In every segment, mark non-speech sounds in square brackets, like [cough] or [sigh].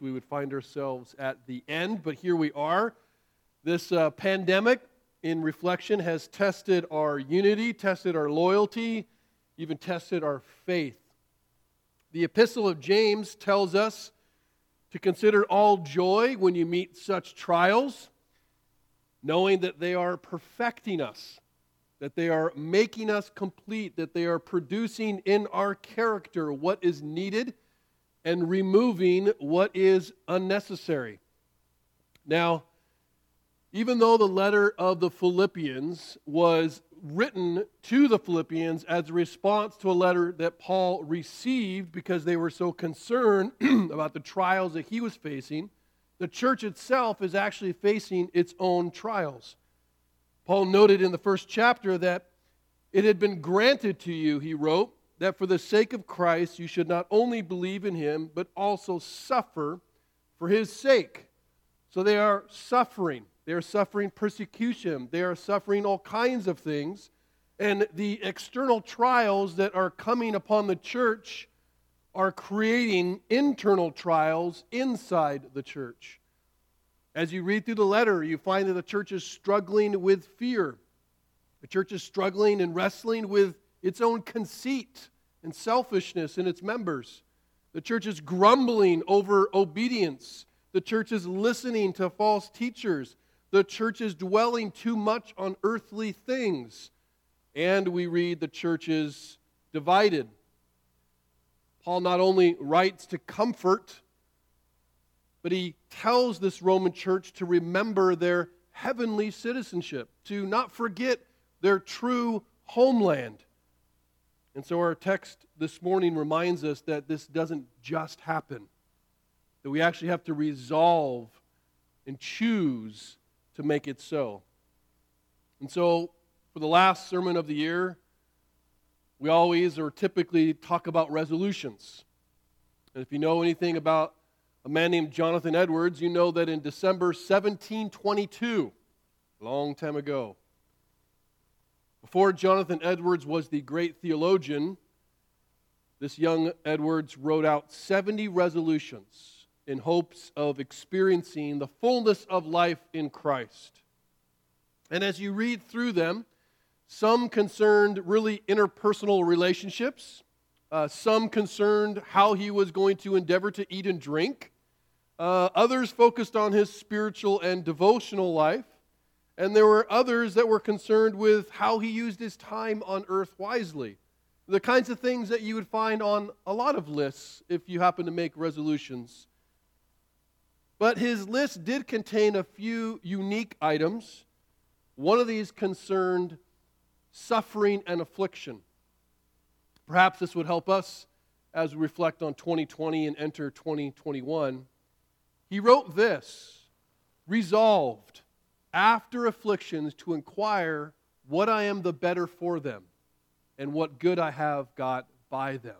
we would find ourselves at the end, but here we are. This uh, pandemic, in reflection, has tested our unity, tested our loyalty, even tested our faith. The Epistle of James tells us to consider all joy when you meet such trials, knowing that they are perfecting us, that they are making us complete, that they are producing in our character what is needed and removing what is unnecessary. Now, even though the letter of the Philippians was written to the Philippians as a response to a letter that Paul received because they were so concerned [clears throat] about the trials that he was facing, the church itself is actually facing its own trials. Paul noted in the first chapter that it had been granted to you, he wrote, that for the sake of Christ you should not only believe in him, but also suffer for his sake. So they are suffering. They are suffering persecution. They are suffering all kinds of things. And the external trials that are coming upon the church are creating internal trials inside the church. As you read through the letter, you find that the church is struggling with fear. The church is struggling and wrestling with its own conceit and selfishness in its members. The church is grumbling over obedience. The church is listening to false teachers. The church is dwelling too much on earthly things. And we read the church is divided. Paul not only writes to comfort, but he tells this Roman church to remember their heavenly citizenship, to not forget their true homeland. And so our text this morning reminds us that this doesn't just happen, that we actually have to resolve and choose to make it so. And so, for the last sermon of the year, we always or typically talk about resolutions. And if you know anything about a man named Jonathan Edwards, you know that in December 1722, a long time ago, before Jonathan Edwards was the great theologian, this young Edwards wrote out 70 resolutions in hopes of experiencing the fullness of life in Christ. And as you read through them, some concerned really interpersonal relationships, uh, some concerned how he was going to endeavor to eat and drink, uh, others focused on his spiritual and devotional life. And there were others that were concerned with how he used his time on earth wisely. The kinds of things that you would find on a lot of lists if you happen to make resolutions. But his list did contain a few unique items. One of these concerned suffering and affliction. Perhaps this would help us as we reflect on 2020 and enter 2021. He wrote this resolved after afflictions to inquire what I am the better for them and what good I have got by them.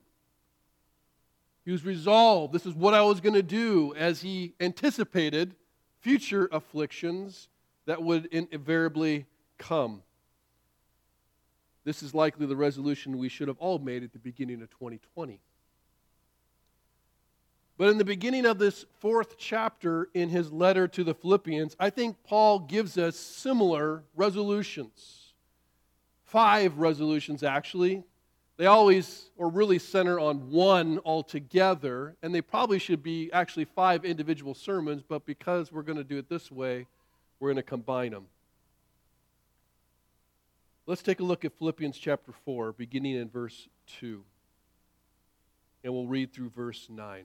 He was resolved. This is what I was going to do as he anticipated future afflictions that would invariably come. This is likely the resolution we should have all made at the beginning of 2020. But in the beginning of this fourth chapter in his letter to the Philippians, I think Paul gives us similar resolutions. Five resolutions, actually. They always or really center on one altogether, and they probably should be actually five individual sermons, but because we're going to do it this way, we're going to combine them. Let's take a look at Philippians chapter 4, beginning in verse 2. And we'll read through verse 9.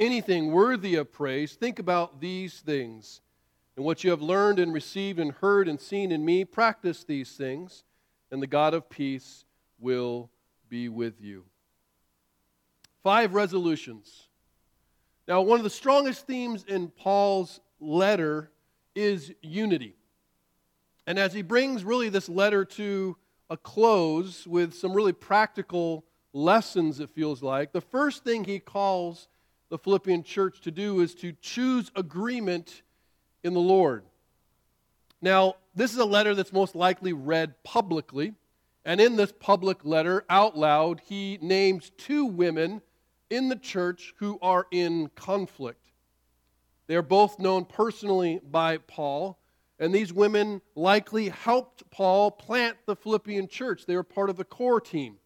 anything worthy of praise, think about these things. And what you have learned and received and heard and seen in me, practice these things, and the God of peace will be with you. Five resolutions. Now, one of the strongest themes in Paul's letter is unity. And as he brings really this letter to a close with some really practical lessons, it feels like, the first thing he calls the Philippian church to do is to choose agreement in the Lord. Now, this is a letter that's most likely read publicly. And in this public letter, out loud, he names two women in the church who are in conflict. They are both known personally by Paul, and these women likely helped Paul plant the Philippian church. They were part of the core team.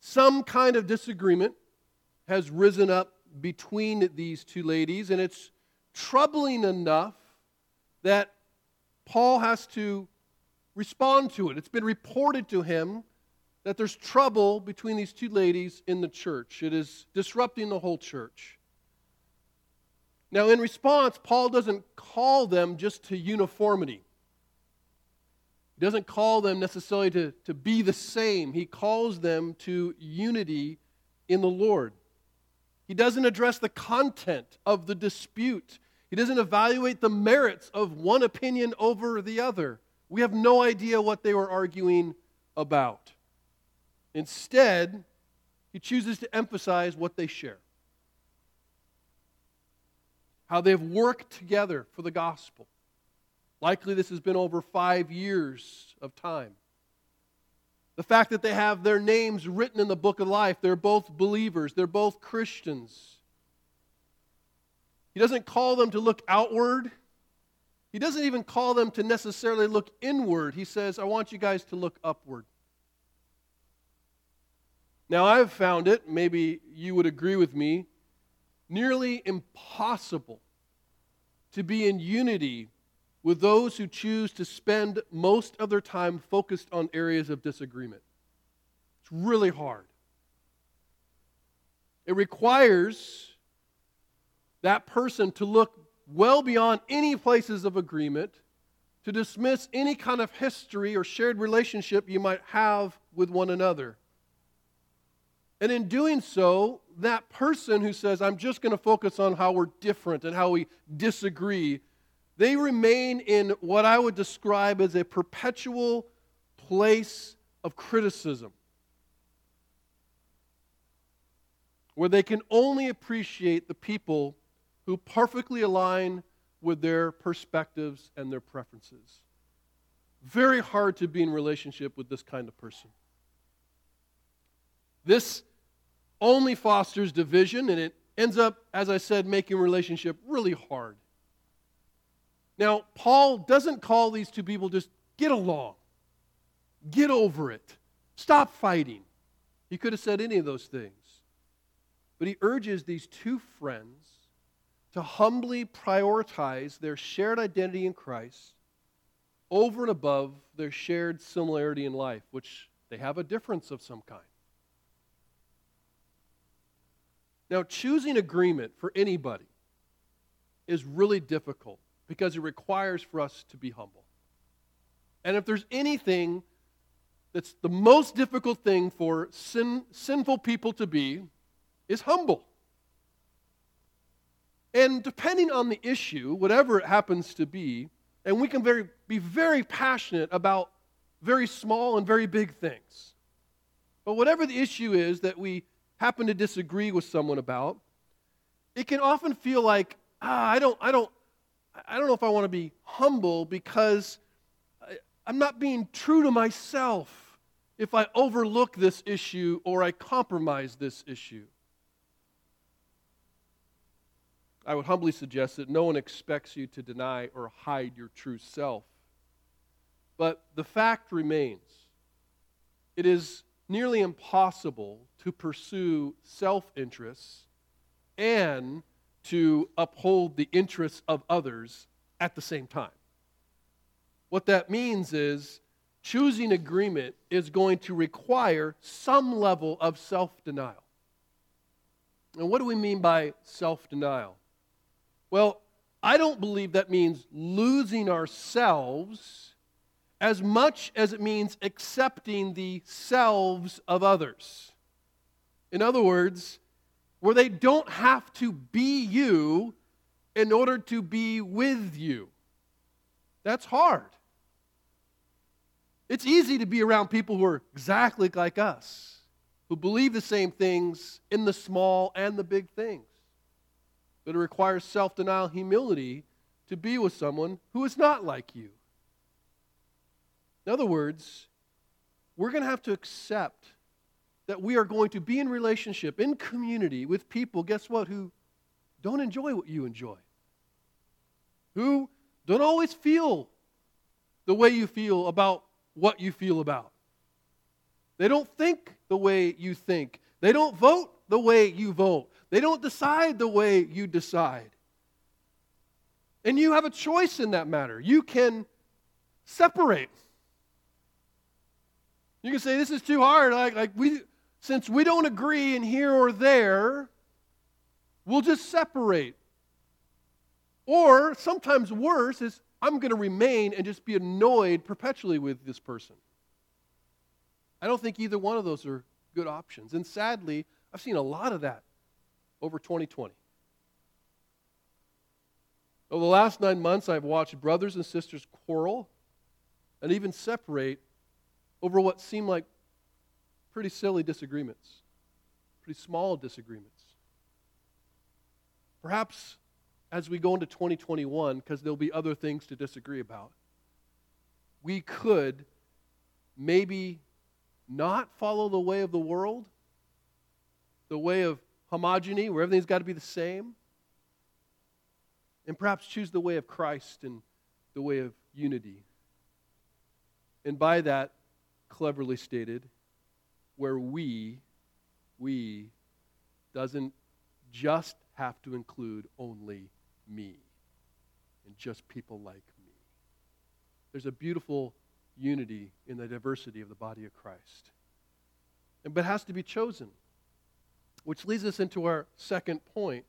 Some kind of disagreement has risen up between these two ladies, and it's troubling enough that Paul has to respond to it. It's been reported to him that there's trouble between these two ladies in the church. It is disrupting the whole church. Now, in response, Paul doesn't call them just to uniformity. He doesn't call them necessarily to, to be the same. He calls them to unity in the Lord. He doesn't address the content of the dispute. He doesn't evaluate the merits of one opinion over the other. We have no idea what they were arguing about. Instead, he chooses to emphasize what they share how they've worked together for the gospel. Likely, this has been over five years of time. The fact that they have their names written in the book of life, they're both believers, they're both Christians. He doesn't call them to look outward. He doesn't even call them to necessarily look inward. He says, I want you guys to look upward. Now, I've found it, maybe you would agree with me, nearly impossible to be in unity with those who choose to spend most of their time focused on areas of disagreement. It's really hard. It requires that person to look well beyond any places of agreement, to dismiss any kind of history or shared relationship you might have with one another. And in doing so, that person who says, I'm just going to focus on how we're different and how we disagree, they remain in what I would describe as a perpetual place of criticism, where they can only appreciate the people who perfectly align with their perspectives and their preferences. Very hard to be in relationship with this kind of person. This only fosters division and it ends up, as I said, making relationship really hard. Now, Paul doesn't call these two people just get along, get over it, stop fighting. He could have said any of those things. But he urges these two friends to humbly prioritize their shared identity in Christ over and above their shared similarity in life, which they have a difference of some kind. Now, choosing agreement for anybody is really difficult because it requires for us to be humble. And if there's anything that's the most difficult thing for sin, sinful people to be, is humble. And depending on the issue, whatever it happens to be, and we can very, be very passionate about very small and very big things. But whatever the issue is that we happen to disagree with someone about, it can often feel like, ah, I don't, I don't, I don't know if I want to be humble because I'm not being true to myself if I overlook this issue or I compromise this issue. I would humbly suggest that no one expects you to deny or hide your true self. But the fact remains it is nearly impossible to pursue self interests and to uphold the interests of others at the same time. What that means is choosing agreement is going to require some level of self denial. And what do we mean by self denial? Well, I don't believe that means losing ourselves as much as it means accepting the selves of others. In other words, where they don't have to be you in order to be with you. That's hard. It's easy to be around people who are exactly like us, who believe the same things in the small and the big things. But it requires self denial, humility to be with someone who is not like you. In other words, we're going to have to accept that we are going to be in relationship, in community with people, guess what, who don't enjoy what you enjoy, who don't always feel the way you feel about what you feel about. They don't think the way you think. They don't vote the way you vote. They don't decide the way you decide. And you have a choice in that matter. You can separate. You can say, This is too hard. Like, like we, since we don't agree in here or there, we'll just separate. Or sometimes worse is I'm going to remain and just be annoyed perpetually with this person. I don't think either one of those are good options. And sadly, I've seen a lot of that over 2020. Over the last nine months, I've watched brothers and sisters quarrel and even separate over what seemed like pretty silly disagreements, pretty small disagreements. Perhaps as we go into 2021, because there'll be other things to disagree about, we could maybe not follow the way of the world, the way of homogeny, where everything's got to be the same, and perhaps choose the way of Christ and the way of unity. And by that, cleverly stated, where we, we, doesn't just have to include only me and just people like me. There's a beautiful unity in the diversity of the body of Christ. And, but has to be chosen, which leads us into our second point.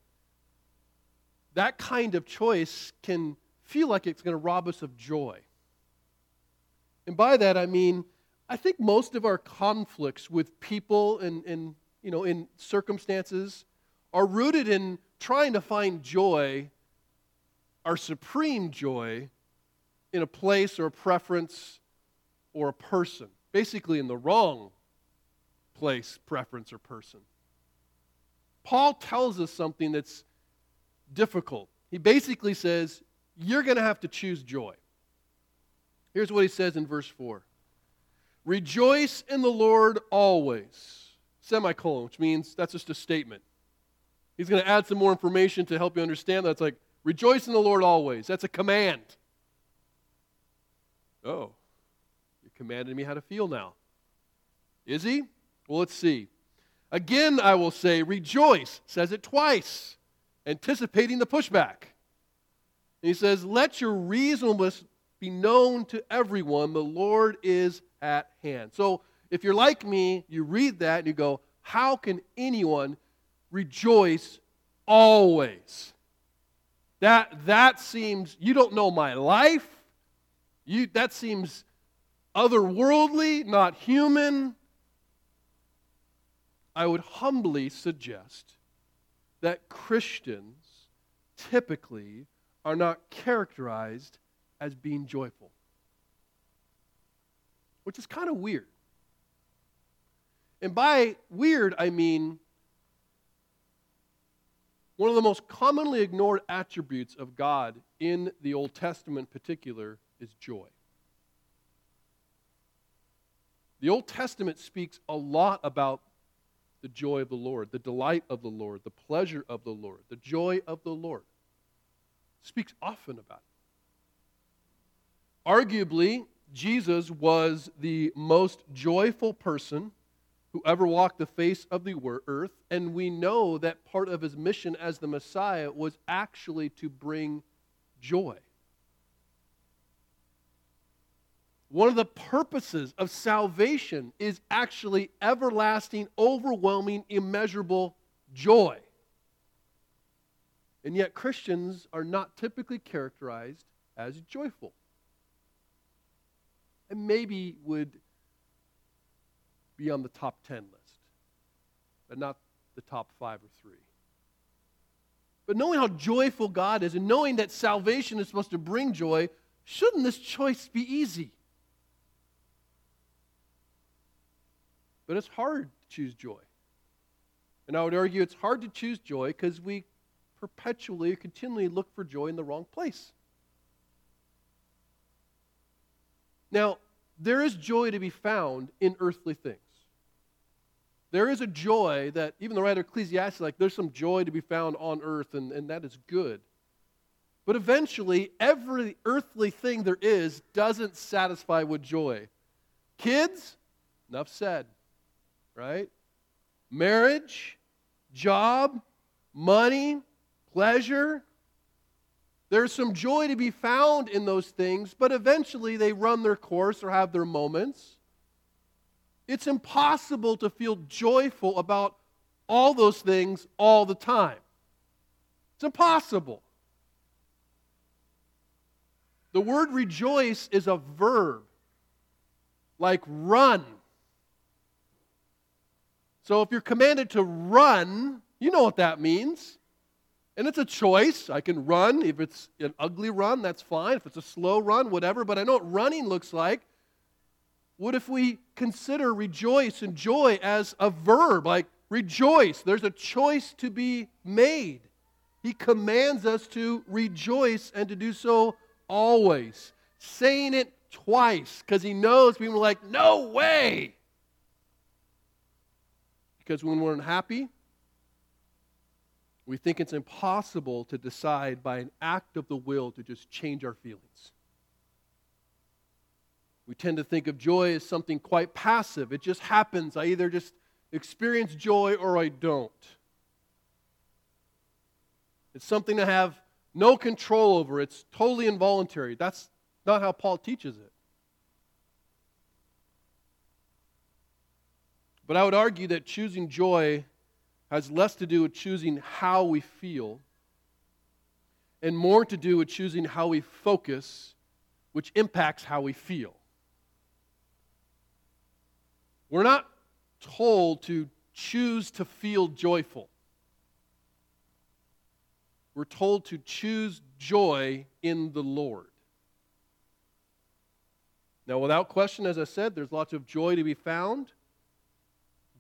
That kind of choice can feel like it's going to rob us of joy. And by that I mean I think most of our conflicts with people and, and you know, in circumstances are rooted in trying to find joy, our supreme joy, in a place or a preference or a person. Basically, in the wrong place, preference, or person. Paul tells us something that's difficult. He basically says, You're going to have to choose joy. Here's what he says in verse 4 Rejoice in the Lord always. Semicolon, which means that's just a statement. He's going to add some more information to help you understand that. It's like, rejoice in the Lord always. That's a command. Oh, you're commanding me how to feel now. Is he? Well, let's see. Again, I will say, rejoice, says it twice, anticipating the pushback. And he says, let your reasonableness be known to everyone. The Lord is at hand. So if you're like me, you read that and you go, How can anyone rejoice always? That, that seems, you don't know my life. You, that seems otherworldly, not human. I would humbly suggest that Christians typically are not characterized as being joyful which is kind of weird. And by weird, I mean one of the most commonly ignored attributes of God in the Old Testament, in particular, is joy. The Old Testament speaks a lot about the joy of the Lord, the delight of the Lord, the pleasure of the Lord, the joy of the Lord. It speaks often about it. Arguably, Jesus was the most joyful person who ever walked the face of the earth, and we know that part of his mission as the Messiah was actually to bring joy. One of the purposes of salvation is actually everlasting, overwhelming, immeasurable joy. And yet, Christians are not typically characterized as joyful. And maybe would be on the top 10 list, but not the top five or three. But knowing how joyful God is and knowing that salvation is supposed to bring joy, shouldn't this choice be easy? But it's hard to choose joy. And I would argue it's hard to choose joy because we perpetually, continually look for joy in the wrong place. Now, there is joy to be found in earthly things. There is a joy that, even the writer Ecclesiastes, like, there's some joy to be found on earth, and, and that is good. But eventually, every earthly thing there is doesn't satisfy with joy. Kids, enough said, right? Marriage, job, money, pleasure. There's some joy to be found in those things, but eventually they run their course or have their moments. It's impossible to feel joyful about all those things all the time. It's impossible. The word rejoice is a verb, like run. So if you're commanded to run, you know what that means. And it's a choice. I can run. If it's an ugly run, that's fine. If it's a slow run, whatever. But I know what running looks like. What if we consider rejoice and joy as a verb, like rejoice? There's a choice to be made. He commands us to rejoice and to do so always, saying it twice because he knows people are like, no way. Because when we're unhappy, we think it's impossible to decide by an act of the will to just change our feelings. We tend to think of joy as something quite passive. It just happens. I either just experience joy or I don't. It's something to have no control over. It's totally involuntary. That's not how Paul teaches it. But I would argue that choosing joy has less to do with choosing how we feel and more to do with choosing how we focus, which impacts how we feel. We're not told to choose to feel joyful. We're told to choose joy in the Lord. Now, without question, as I said, there's lots of joy to be found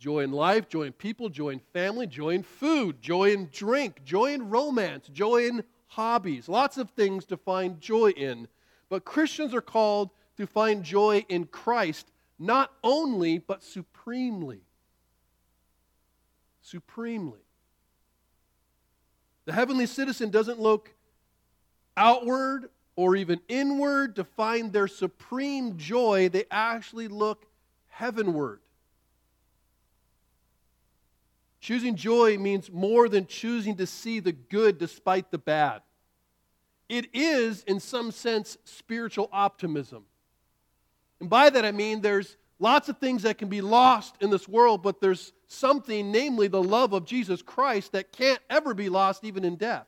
joy in life, joy in people, joy in family, joy in food, joy in drink, joy in romance, joy in hobbies. Lots of things to find joy in. But Christians are called to find joy in Christ, not only, but supremely. Supremely. The heavenly citizen doesn't look outward or even inward to find their supreme joy, they actually look heavenward. Choosing joy means more than choosing to see the good despite the bad. It is, in some sense, spiritual optimism. And by that I mean there's lots of things that can be lost in this world, but there's something, namely the love of Jesus Christ, that can't ever be lost even in death.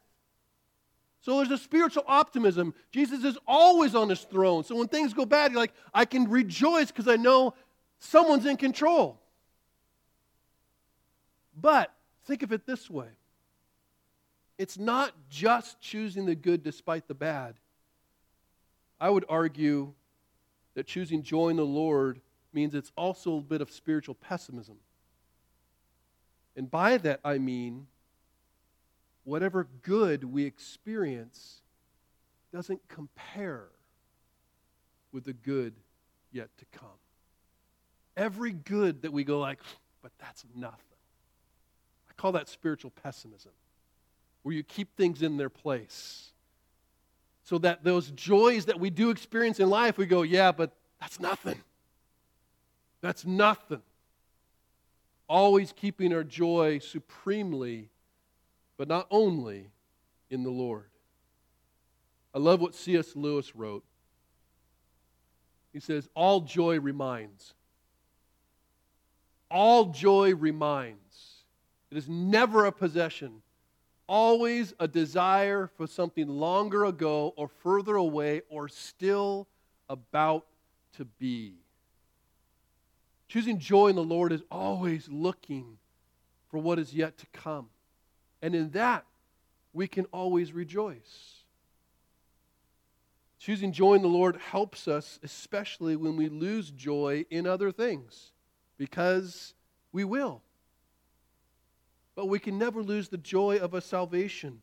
So there's a spiritual optimism. Jesus is always on his throne. So when things go bad, you're like, I can rejoice because I know someone's in control. But think of it this way it's not just choosing the good despite the bad. I would argue that choosing joy in the Lord means it's also a bit of spiritual pessimism. And by that I mean whatever good we experience doesn't compare with the good yet to come. Every good that we go like, but that's nothing. I call that spiritual pessimism, where you keep things in their place. So that those joys that we do experience in life, we go, yeah, but that's nothing. That's nothing. always keeping our joy supremely, but not only in the Lord. I love what C.S. Lewis wrote. He says, All joy reminds. All joy reminds. It is never a possession, always a desire for something longer ago or further away or still about to be. Choosing joy in the Lord is always looking for what is yet to come. And in that, we can always rejoice. Choosing joy in the Lord helps us, especially when we lose joy in other things, because we will. But we can never lose the joy of a salvation.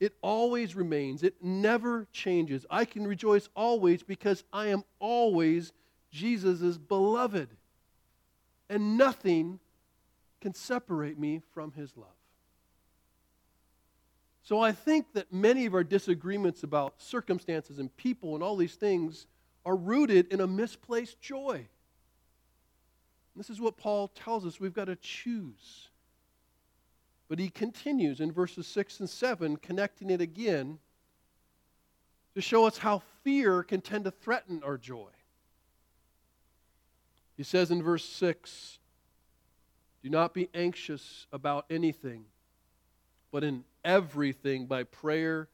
It always remains, it never changes. I can rejoice always because I am always Jesus' beloved and nothing can separate me from his love. So I think that many of our disagreements about circumstances and people and all these things are rooted in a misplaced joy. This is what Paul tells us we've got to choose. But he continues in verses 6 and 7, connecting it again to show us how fear can tend to threaten our joy. He says in verse 6 Do not be anxious about anything, but in everything by prayer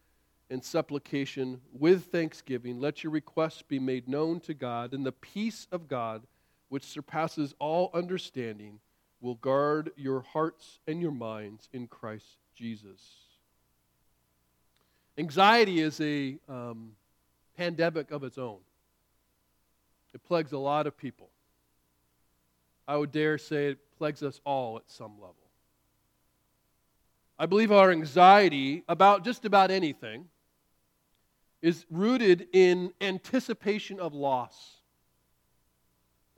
and supplication with thanksgiving, let your requests be made known to God, and the peace of God, which surpasses all understanding, will guard your hearts and your minds in Christ Jesus. Anxiety is a um, pandemic of its own. It plagues a lot of people. I would dare say it plagues us all at some level. I believe our anxiety about just about anything is rooted in anticipation of loss.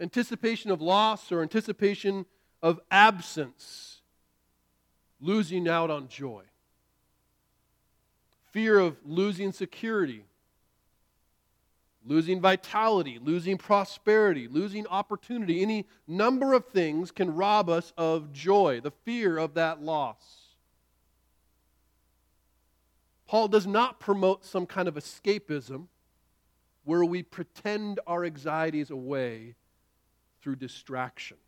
Anticipation of loss or anticipation of absence, losing out on joy. Fear of losing security, losing vitality, losing prosperity, losing opportunity. Any number of things can rob us of joy, the fear of that loss. Paul does not promote some kind of escapism where we pretend our anxieties away through distraction.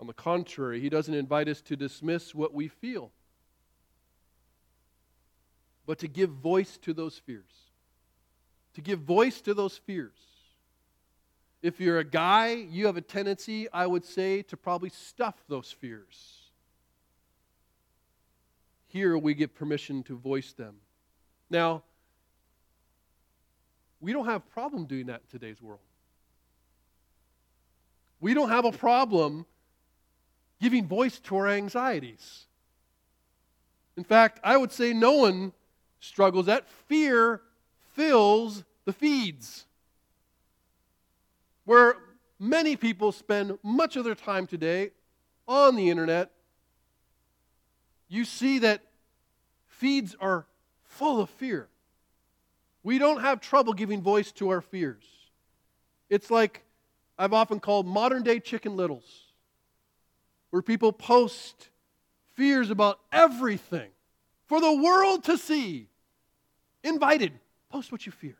On the contrary, he doesn't invite us to dismiss what we feel, but to give voice to those fears to give voice to those fears. If you're a guy, you have a tendency, I would say, to probably stuff those fears. Here we get permission to voice them. Now, we don't have a problem doing that in today's world. We don't have a problem giving voice to our anxieties. In fact, I would say no one struggles that. Fear fills the feeds, where many people spend much of their time today on the internet. You see that feeds are full of fear. We don't have trouble giving voice to our fears. It's like I've often called modern day chicken littles, where people post fears about everything for the world to see. Invited. Post what you fear.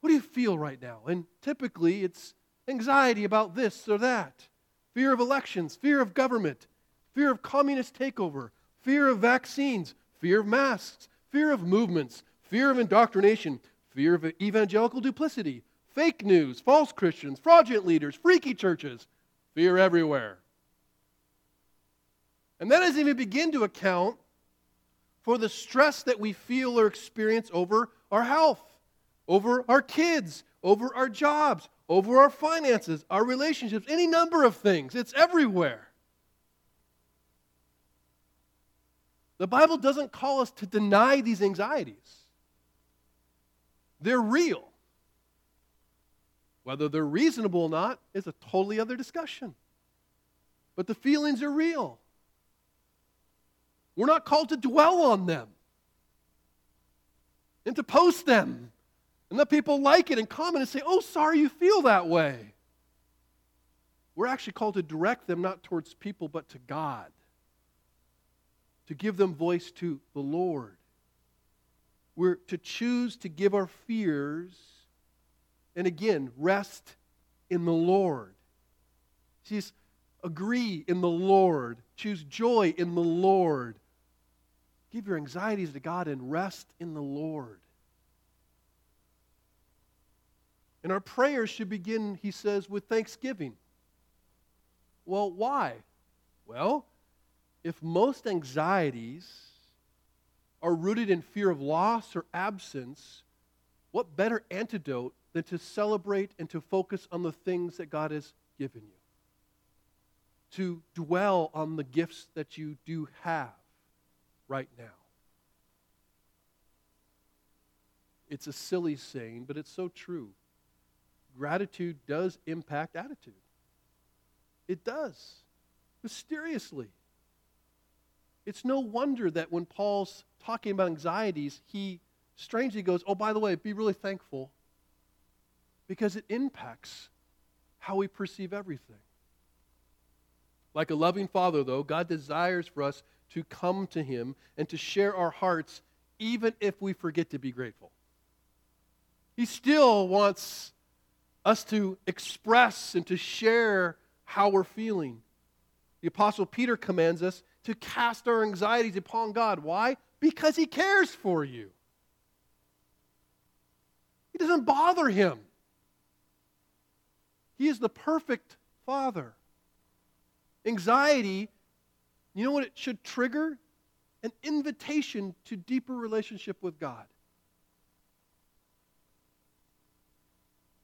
What do you feel right now? And typically it's anxiety about this or that, fear of elections, fear of government, fear of communist takeover, fear of vaccines, fear of masks, fear of movements, fear of indoctrination, fear of evangelical duplicity, fake news, false Christians, fraudulent leaders, freaky churches, fear everywhere. And that doesn't even begin to account for the stress that we feel or experience over our health, over our kids, over our jobs, over our finances, our relationships, any number of things. It's everywhere. The Bible doesn't call us to deny these anxieties, they're real. Whether they're reasonable or not is a totally other discussion. But the feelings are real. We're not called to dwell on them and to post them and let people like it and comment and say, oh, sorry you feel that way. we're actually called to direct them not towards people, but to God, to give them voice to the Lord. We're to choose to give our fears, and again, rest in the Lord. She's agree in the Lord, choose joy in the Lord. Give your anxieties to God and rest in the Lord. And our prayers should begin, he says, with thanksgiving. Well, why? Well, if most anxieties are rooted in fear of loss or absence, what better antidote than to celebrate and to focus on the things that God has given you? To dwell on the gifts that you do have right now. It's a silly saying, but it's so true. Gratitude does impact attitude. It does, mysteriously. It's no wonder that when Paul's talking about anxieties, he strangely goes, Oh, by the way, be really thankful because it impacts how we perceive everything. Like a loving father, though, God desires for us to come to him and to share our hearts even if we forget to be grateful. He still wants us to express and to share how we're feeling. The Apostle Peter commands us to cast our anxieties upon God. Why? Because He cares for you. He doesn't bother him. He is the perfect Father. Anxiety, you know what it should trigger? An invitation to deeper relationship with God.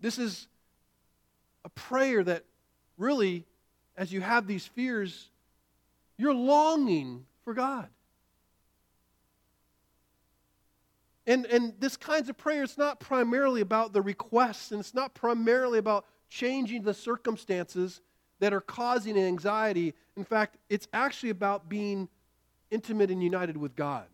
This is a prayer that really, as you have these fears, you're longing for God. And, and this kinds of prayer, it's not primarily about the requests, and it's not primarily about changing the circumstances that are causing anxiety. In fact, it's actually about being intimate and united with God.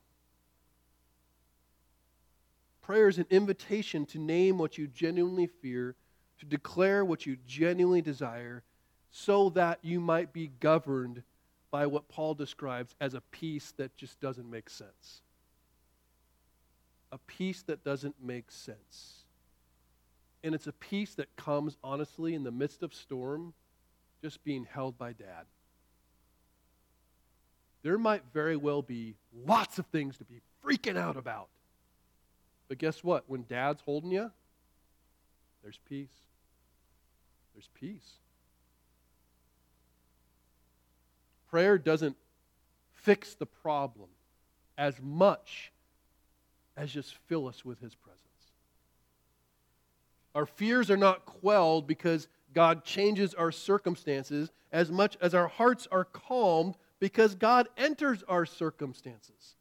Prayer is an invitation to name what you genuinely fear, to declare what you genuinely desire, so that you might be governed by what Paul describes as a peace that just doesn't make sense. A peace that doesn't make sense. And it's a peace that comes, honestly, in the midst of storm, just being held by dad. There might very well be lots of things to be freaking out about. But guess what? When dad's holding you, there's peace. There's peace. Prayer doesn't fix the problem as much as just fill us with His presence. Our fears are not quelled because God changes our circumstances as much as our hearts are calmed because God enters our circumstances.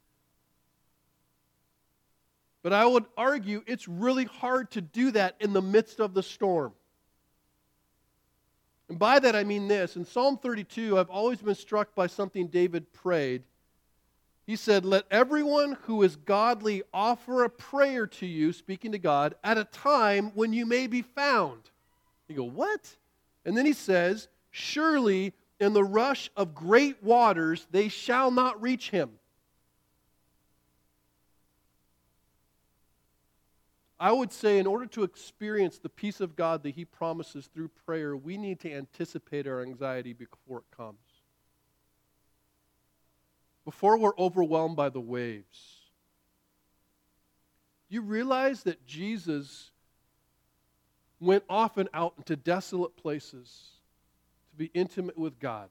But I would argue it's really hard to do that in the midst of the storm. And by that I mean this. In Psalm 32, I've always been struck by something David prayed. He said, Let everyone who is godly offer a prayer to you, speaking to God, at a time when you may be found. You go, What? And then he says, Surely in the rush of great waters they shall not reach him. I would say, in order to experience the peace of God that He promises through prayer, we need to anticipate our anxiety before it comes. Before we're overwhelmed by the waves. You realize that Jesus went often out into desolate places to be intimate with God,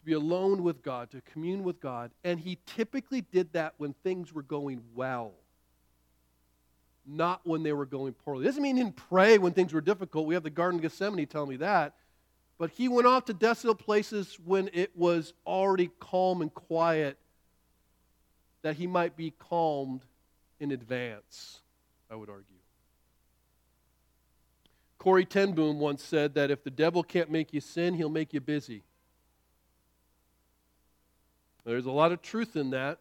to be alone with God, to commune with God? And He typically did that when things were going well not when they were going poorly. It doesn't mean he didn't pray when things were difficult. We have the Garden of Gethsemane tell me that. But he went off to desolate places when it was already calm and quiet, that he might be calmed in advance, I would argue. Corrie ten Boom once said that if the devil can't make you sin, he'll make you busy. There's a lot of truth in that.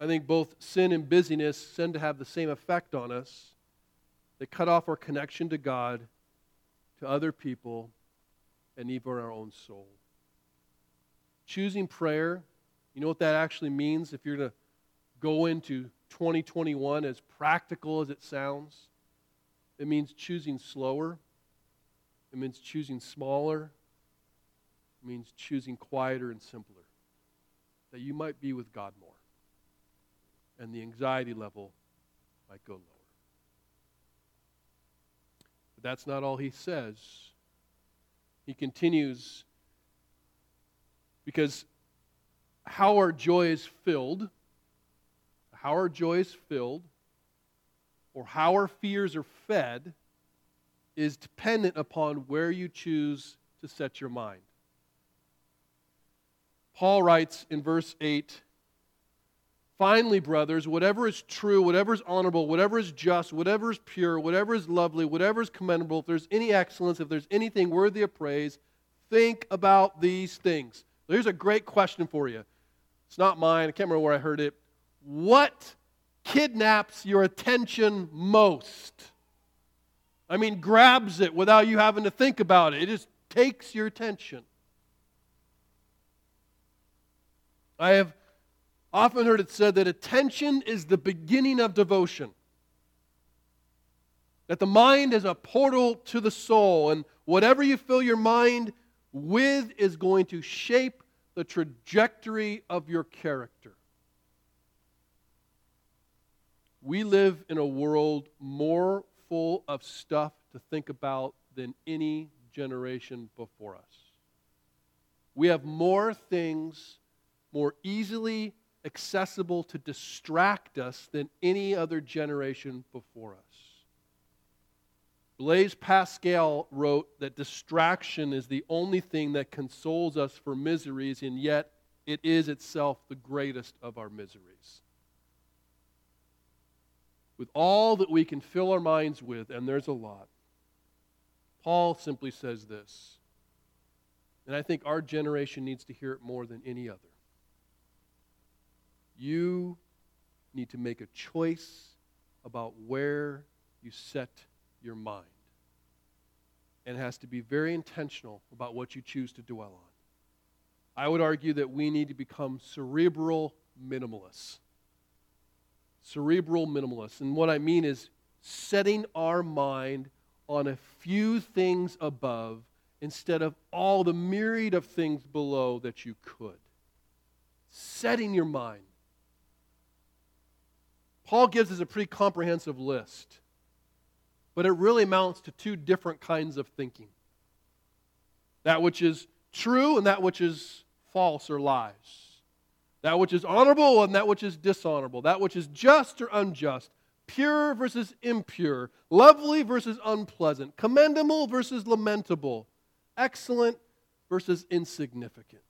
I think both sin and busyness tend to have the same effect on us. They cut off our connection to God, to other people, and even our own soul. Choosing prayer, you know what that actually means if you're to go into 2021 as practical as it sounds? It means choosing slower. It means choosing smaller. It means choosing quieter and simpler. That you might be with God more. And the anxiety level might go lower. But that's not all he says. He continues because how our joy is filled, how our joy is filled, or how our fears are fed, is dependent upon where you choose to set your mind. Paul writes in verse 8 Finally, brothers, whatever is true, whatever is honorable, whatever is just, whatever is pure, whatever is lovely, whatever is commendable, if there's any excellence, if there's anything worthy of praise, think about these things. Here's a great question for you. It's not mine. I can't remember where I heard it. What kidnaps your attention most? I mean, grabs it without you having to think about it. It just takes your attention. I have often heard it said that attention is the beginning of devotion. That the mind is a portal to the soul, and whatever you fill your mind with is going to shape the trajectory of your character. We live in a world more full of stuff to think about than any generation before us. We have more things more easily accessible to distract us than any other generation before us. Blaise Pascal wrote that distraction is the only thing that consoles us for miseries, and yet it is itself the greatest of our miseries. With all that we can fill our minds with, and there's a lot, Paul simply says this, and I think our generation needs to hear it more than any other. You need to make a choice about where you set your mind. And it has to be very intentional about what you choose to dwell on. I would argue that we need to become cerebral minimalists. Cerebral minimalists. And what I mean is setting our mind on a few things above instead of all the myriad of things below that you could. Setting your mind Paul gives us a pretty comprehensive list, but it really amounts to two different kinds of thinking that which is true and that which is false or lies, that which is honorable and that which is dishonorable, that which is just or unjust, pure versus impure, lovely versus unpleasant, commendable versus lamentable, excellent versus insignificant,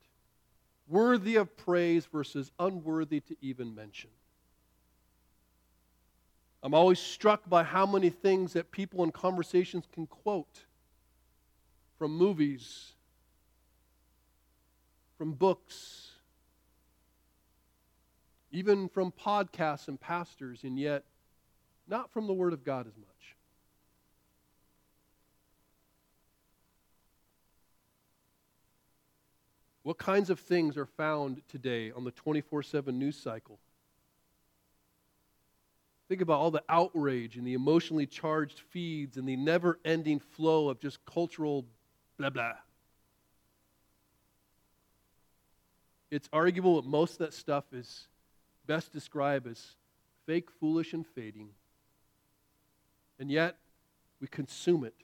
worthy of praise versus unworthy to even mention. I'm always struck by how many things that people in conversations can quote from movies, from books, even from podcasts and pastors, and yet not from the Word of God as much. What kinds of things are found today on the 24 7 news cycle? Think about all the outrage and the emotionally charged feeds and the never ending flow of just cultural blah blah. It's arguable that most of that stuff is best describe as fake, foolish, and fading. And yet, we consume it.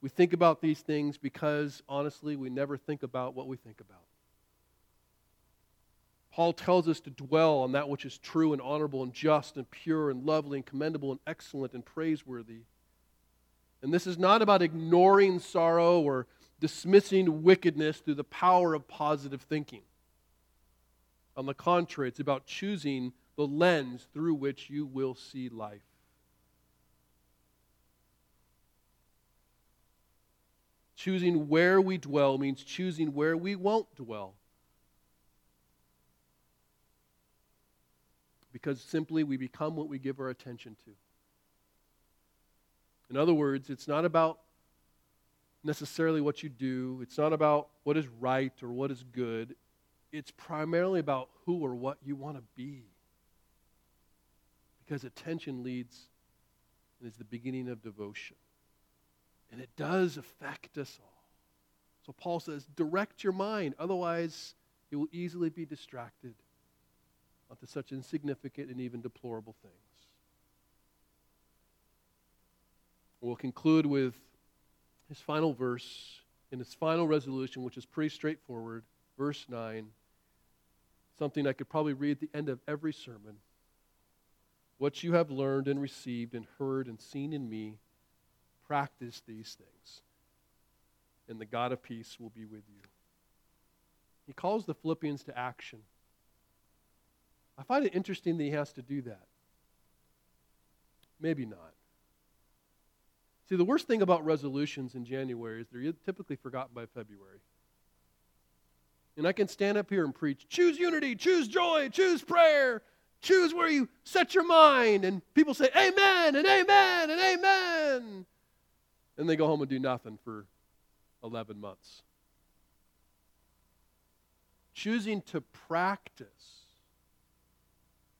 We think about these things because, honestly, we never think about what we think about. Paul tells us to dwell on that which is true and honorable and just and pure and lovely and commendable and excellent and praiseworthy. And this is not about ignoring sorrow or dismissing wickedness through the power of positive thinking. On the contrary, it's about choosing the lens through which you will see life. Choosing where we dwell means choosing where we won't dwell. because simply we become what we give our attention to. In other words, it's not about necessarily what you do, it's not about what is right or what is good. It's primarily about who or what you want to be. Because attention leads and is the beginning of devotion. And it does affect us all. So Paul says, direct your mind, otherwise, it will easily be distracted onto such insignificant and even deplorable things. We'll conclude with his final verse in his final resolution, which is pretty straightforward. Verse 9. Something I could probably read at the end of every sermon. What you have learned and received and heard and seen in me, practice these things, and the God of peace will be with you. He calls the Philippians to action. I find it interesting that he has to do that. Maybe not. See, the worst thing about resolutions in January is they're typically forgotten by February. And I can stand up here and preach choose unity, choose joy, choose prayer, choose where you set your mind. And people say amen and amen and amen. And they go home and do nothing for 11 months. Choosing to practice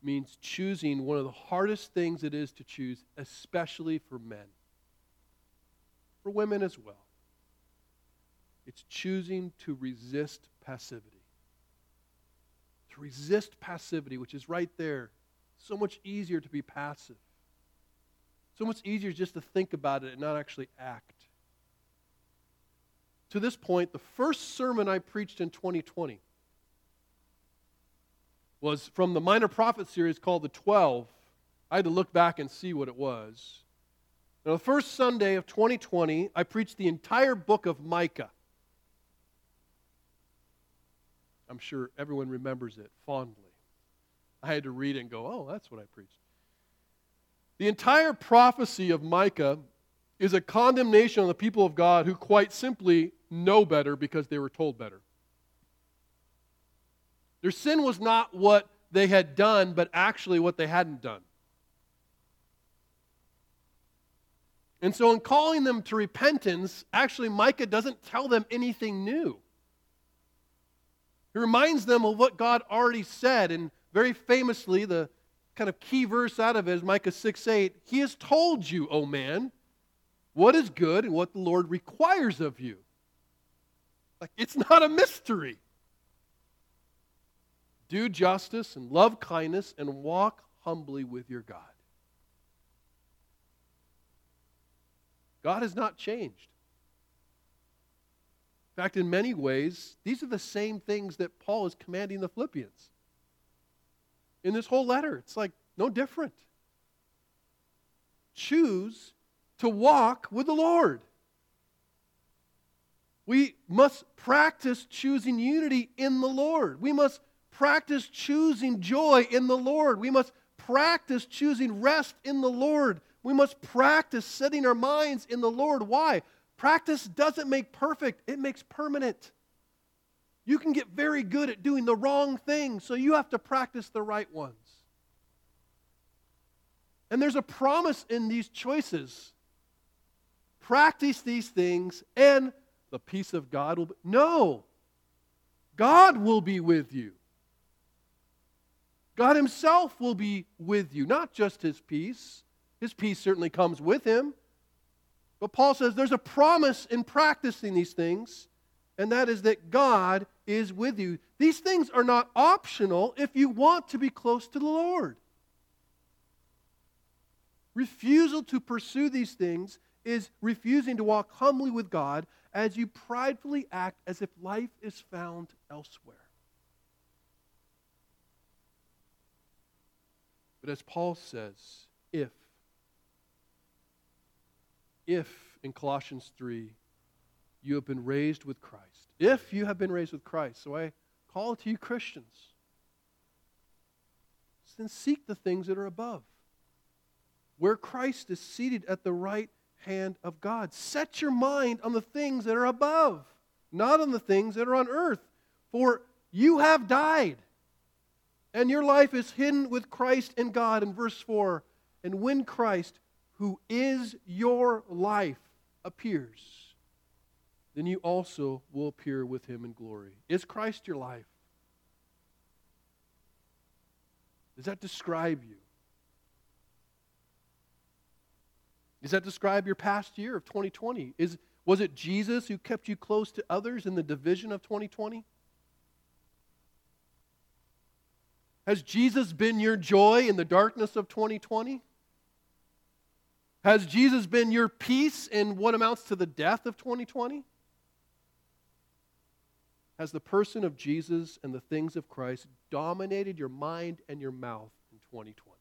means choosing one of the hardest things it is to choose, especially for men for women as well. It's choosing to resist passivity. To resist passivity, which is right there. So much easier to be passive. So much easier just to think about it and not actually act. To this point, the first sermon I preached in 2020 was from the Minor Prophet series called The Twelve. I had to look back and see what it was. Now, the first Sunday of 2020, I preached the entire book of Micah. I'm sure everyone remembers it fondly. I had to read it and go, oh, that's what I preached. The entire prophecy of Micah is a condemnation on the people of God who quite simply know better because they were told better. Their sin was not what they had done, but actually what they hadn't done. And so, in calling them to repentance, actually, Micah doesn't tell them anything new. He reminds them of what God already said. And very famously, the kind of key verse out of it is Micah 6 8. He has told you, O man, what is good and what the Lord requires of you. Like, it's not a mystery. Do justice and love kindness and walk humbly with your God. God has not changed. In fact, in many ways, these are the same things that Paul is commanding the Philippians. In this whole letter, it's like no different. Choose to walk with the Lord. We must practice choosing unity in the Lord. We must practice choosing joy in the Lord. We must practice choosing rest in the Lord. We must practice setting our minds in the Lord. Why? Practice doesn't make perfect, it makes permanent. You can get very good at doing the wrong thing, so you have to practice the right ones. And there's a promise in these choices. Practice these things, and the peace of God will be. No! God will be with you. God Himself will be with you, not just His peace, his peace certainly comes with him. But Paul says there's a promise in practicing these things, and that is that God is with you. These things are not optional if you want to be close to the Lord. Refusal to pursue these things is refusing to walk humbly with God as you pridefully act as if life is found elsewhere. But as Paul says, if if in Colossians 3 you have been raised with Christ. If you have been raised with Christ. So I call to you, Christians, then seek the things that are above, where Christ is seated at the right hand of God. Set your mind on the things that are above, not on the things that are on earth. For you have died, and your life is hidden with Christ in God. In verse 4, and when Christ, who is your life, appears, then you also will appear with him in glory. Is Christ your life? Does that describe you? Does that describe your past year of 2020? Is, was it Jesus who kept you close to others in the division of 2020? Has Jesus been your joy in the darkness of 2020? Has Jesus been your peace in what amounts to the death of 2020? Has the person of Jesus and the things of Christ dominated your mind and your mouth in 2020?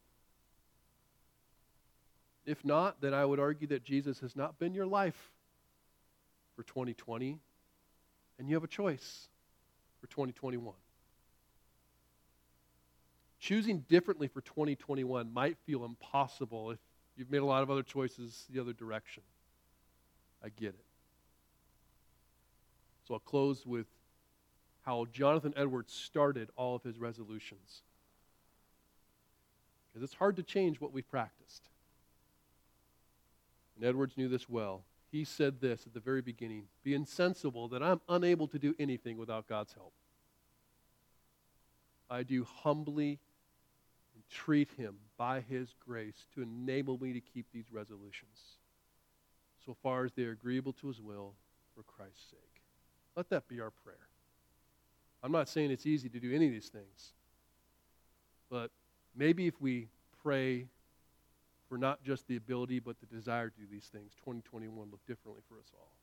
If not, then I would argue that Jesus has not been your life for 2020, and you have a choice for 2021. Choosing differently for 2021 might feel impossible if you've made a lot of other choices the other direction. I get it. So I'll close with how Jonathan Edwards started all of his resolutions. Because it's hard to change what we've practiced. And Edwards knew this well. He said this at the very beginning Be insensible that I'm unable to do anything without God's help. I do humbly entreat Him by His grace to enable me to keep these resolutions so far as they are agreeable to His will for Christ's sake. Let that be our prayer. I'm not saying it's easy to do any of these things, but maybe if we pray for not just the ability but the desire to do these things, 2021 look differently for us all.